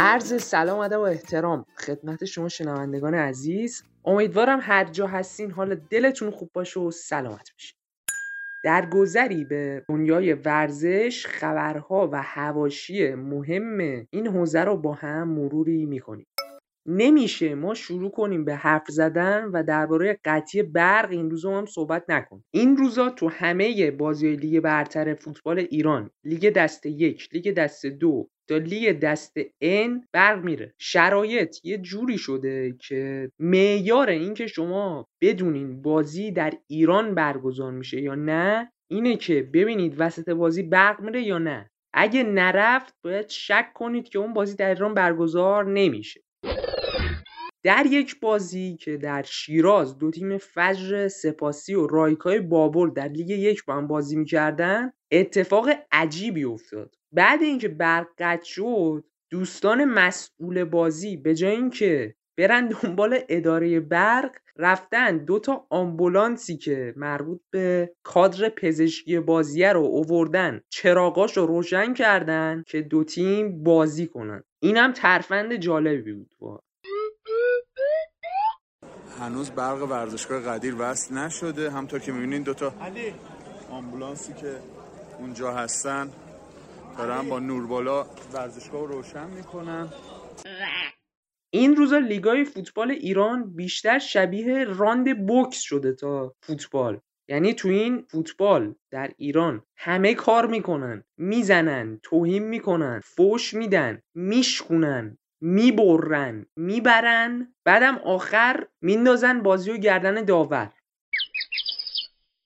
عرض سلام ادب و احترام. خدمت شما شنوندگان عزیز. امیدوارم هر جا هستین حال دلتون خوب باشه و سلامت باشین. در گذری به دنیای ورزش خبرها و حواشی مهم این حوزه رو با هم مروری می‌کنیم. نمیشه ما شروع کنیم به حرف زدن و درباره قطعی برق این روزا هم صحبت نکنیم. این روزا تو همه بازی لیگ برتر فوتبال ایران لیگ دسته یک لیگ دسته دو تا لیگ دسته n برق میره. شرایط یه جوری شده که معیار اینکه شما بدونین بازی در ایران برگزار میشه یا نه اینه که ببینید وسط بازی برق میره یا نه. اگه نرفت باید شک کنید که اون بازی در ایران برگزار نمیشه. در یک بازی که در شیراز دو تیم فجر سپاسی و رایکای بابل در لیگ یک با هم بازی می‌کردن اتفاق عجیبی افتاد. بعد اینکه برق قطع شد دوستان مسئول بازی به جای اینکه برن دنبال اداره برق رفتن دو تا آمبولانسی که مربوط به کادر پزشکی بازیه رو اووردن چراغاش رو روشن کردن که دو تیم بازی کنن. اینم ترفند جالبی بود هنوز برق ورزشگاه قدیر وصل نشده. همطور که می‌بینین دوتا آمبولانسی که اونجا هستن دارن با نوربالا ورزشگاه رو روشن می‌کنن. این روزا لیگای فوتبال ایران بیشتر شبیه راند بوکس شده تا فوتبال. یعنی تو این فوتبال در ایران همه کار می‌کنن. می‌زنن توهین می‌کنن فوش میدن میشکونن. می‌برن می‌برن بعدم آخر میندازن بازی و گردن داور.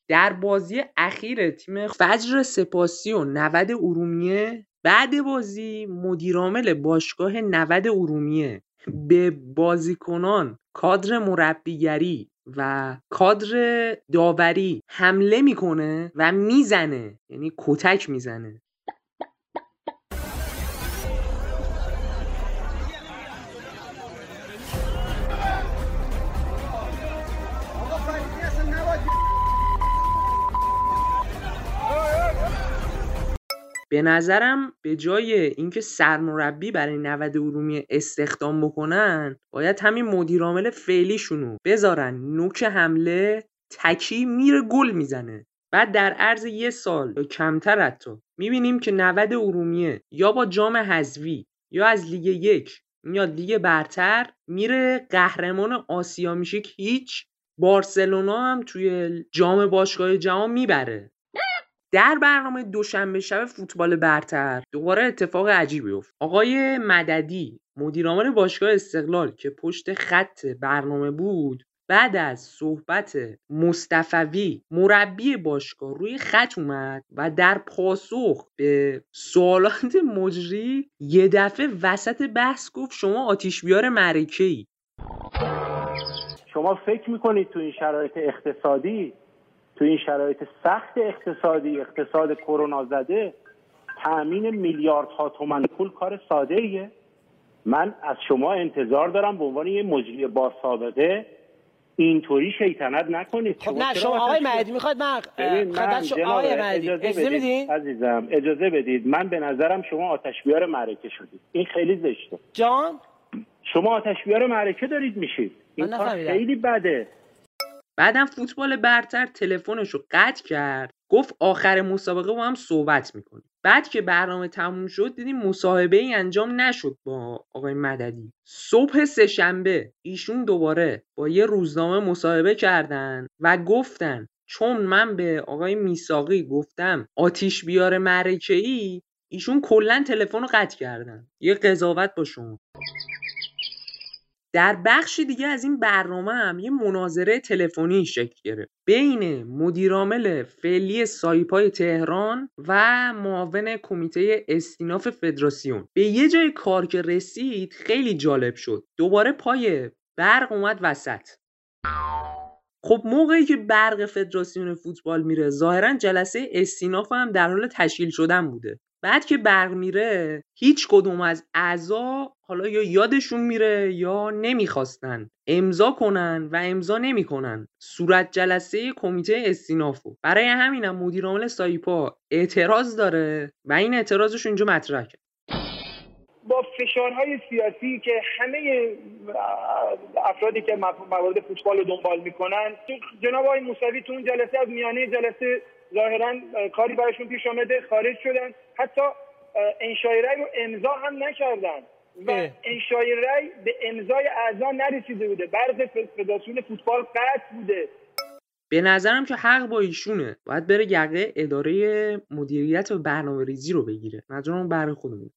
در بازی اخیر تیم فجر سپاسی و 90 ارومیه بعد بازی مدیرعامل باشگاه 90 ارومیه به بازیکنان کادر مربیگری و کادر داوری حمله می‌کنه و می‌زنه یعنی کتک می‌زنه. به نظرم به جای اینکه سرمربی برای 90 ارومیه استخدام بکنن باید همین مدیرعامل فعلیشونو بذارن. نوک حمله تکی میره گل می‌زنه. بعد در عرض یه سال یا کمتر حتی می‌بینیم که 90 ارومیه یا با جام حذفی یا از لیگ یک میاد لیگ برتر میره قهرمان آسیا میشه که هیچ. بارسلونا هم توی جام باشگاه جهان می‌بره. در برنامه دوشنبه شب فوتبال برتر دوباره اتفاق عجیبی افتاد. آقای مددی مدیرعامل باشگاه استقلال که پشت خط برنامه بود بعد از صحبت مصطفوی مربی باشگاه روی خط اومد و در پاسخ به سوالات مجری یه دفعه وسط بحث گفت شما آتیش بیار معرکه ای شما فکر می‌کنید تو این شرایط اقتصادی تو این شرایط سخت اقتصادی اقتصاد کرونا زده تأمین میلیاردها تومن پول کار ساده ایه من از شما انتظار دارم به عنوان یه مجری با سابقه اینطوری شیطنت نکنید. خب نه شما آقای مهدی می‌خواد من من آقای مهدی اجازه بدید. عزیزم اجازه بدید. من به نظرم شما آتش بیار معرکه شدید. این خیلی زشته. جان؟ شما آتش بیار معرکه دارید میشید. این کار خیلی بده. بعدم فوتبال برتر تلفنش رو قطع کرد. گفت آخر مسابقه با هم صحبت می‌کنیم. بعد که برنامه تموم شد دیدیم مصاحبه ای انجام نشد با آقای مددی. صبح سهشنبه ایشون دوباره با یه روزنامه مصاحبه کردن و گفتن چون من به آقای میساقی گفتم آتیش بیار معرکه ای ایشون کلا تلفن رو قطع کردن. یه قضاوت با شما. در بخشی دیگه از این برنامه هم یه مناظره تلفنی شکل گرفت. بین مدیرعامل فعلی سایپای تهران و معاون کمیته استیناف فدراسیون. به یه جای کار که رسید خیلی جالب شد. دوباره پای برق اومد وسط. خب موقعی که برق فدراسیون فوتبال میره ظاهرا جلسه استیناف هم در حال تشکیل شدن بوده. بعد که برق میره هیچ کدوم از اعضا حالا یا یادشون میره یا نمی‌خواستن. امضا کنن و امضا نمی‌کنن. صورت جلسه کمیته استینافو برای همینم مدیر عامل سایپا اعتراض داره و این اعتراضش اینجا مطرح کرد. با فشارهای سیاسی که همه افرادی که موارد فوتبال رو دنبال می‌کنن جناب آقای موسوی تو اون جلسه از میانه جلسه ظاهرا کاری براشون پیش آمده خارج شدن. حتی انشای رای رو امضا هم نکردن. و انشای رای به امضای اعضا نرسیده بوده. برز فدراسیون فوتبال قطع بوده. به نظرم که حق با ایشونه. باید بره یقه اداره مدیریت و برنامه ریزی رو بگیره. منظورم بر خودمون.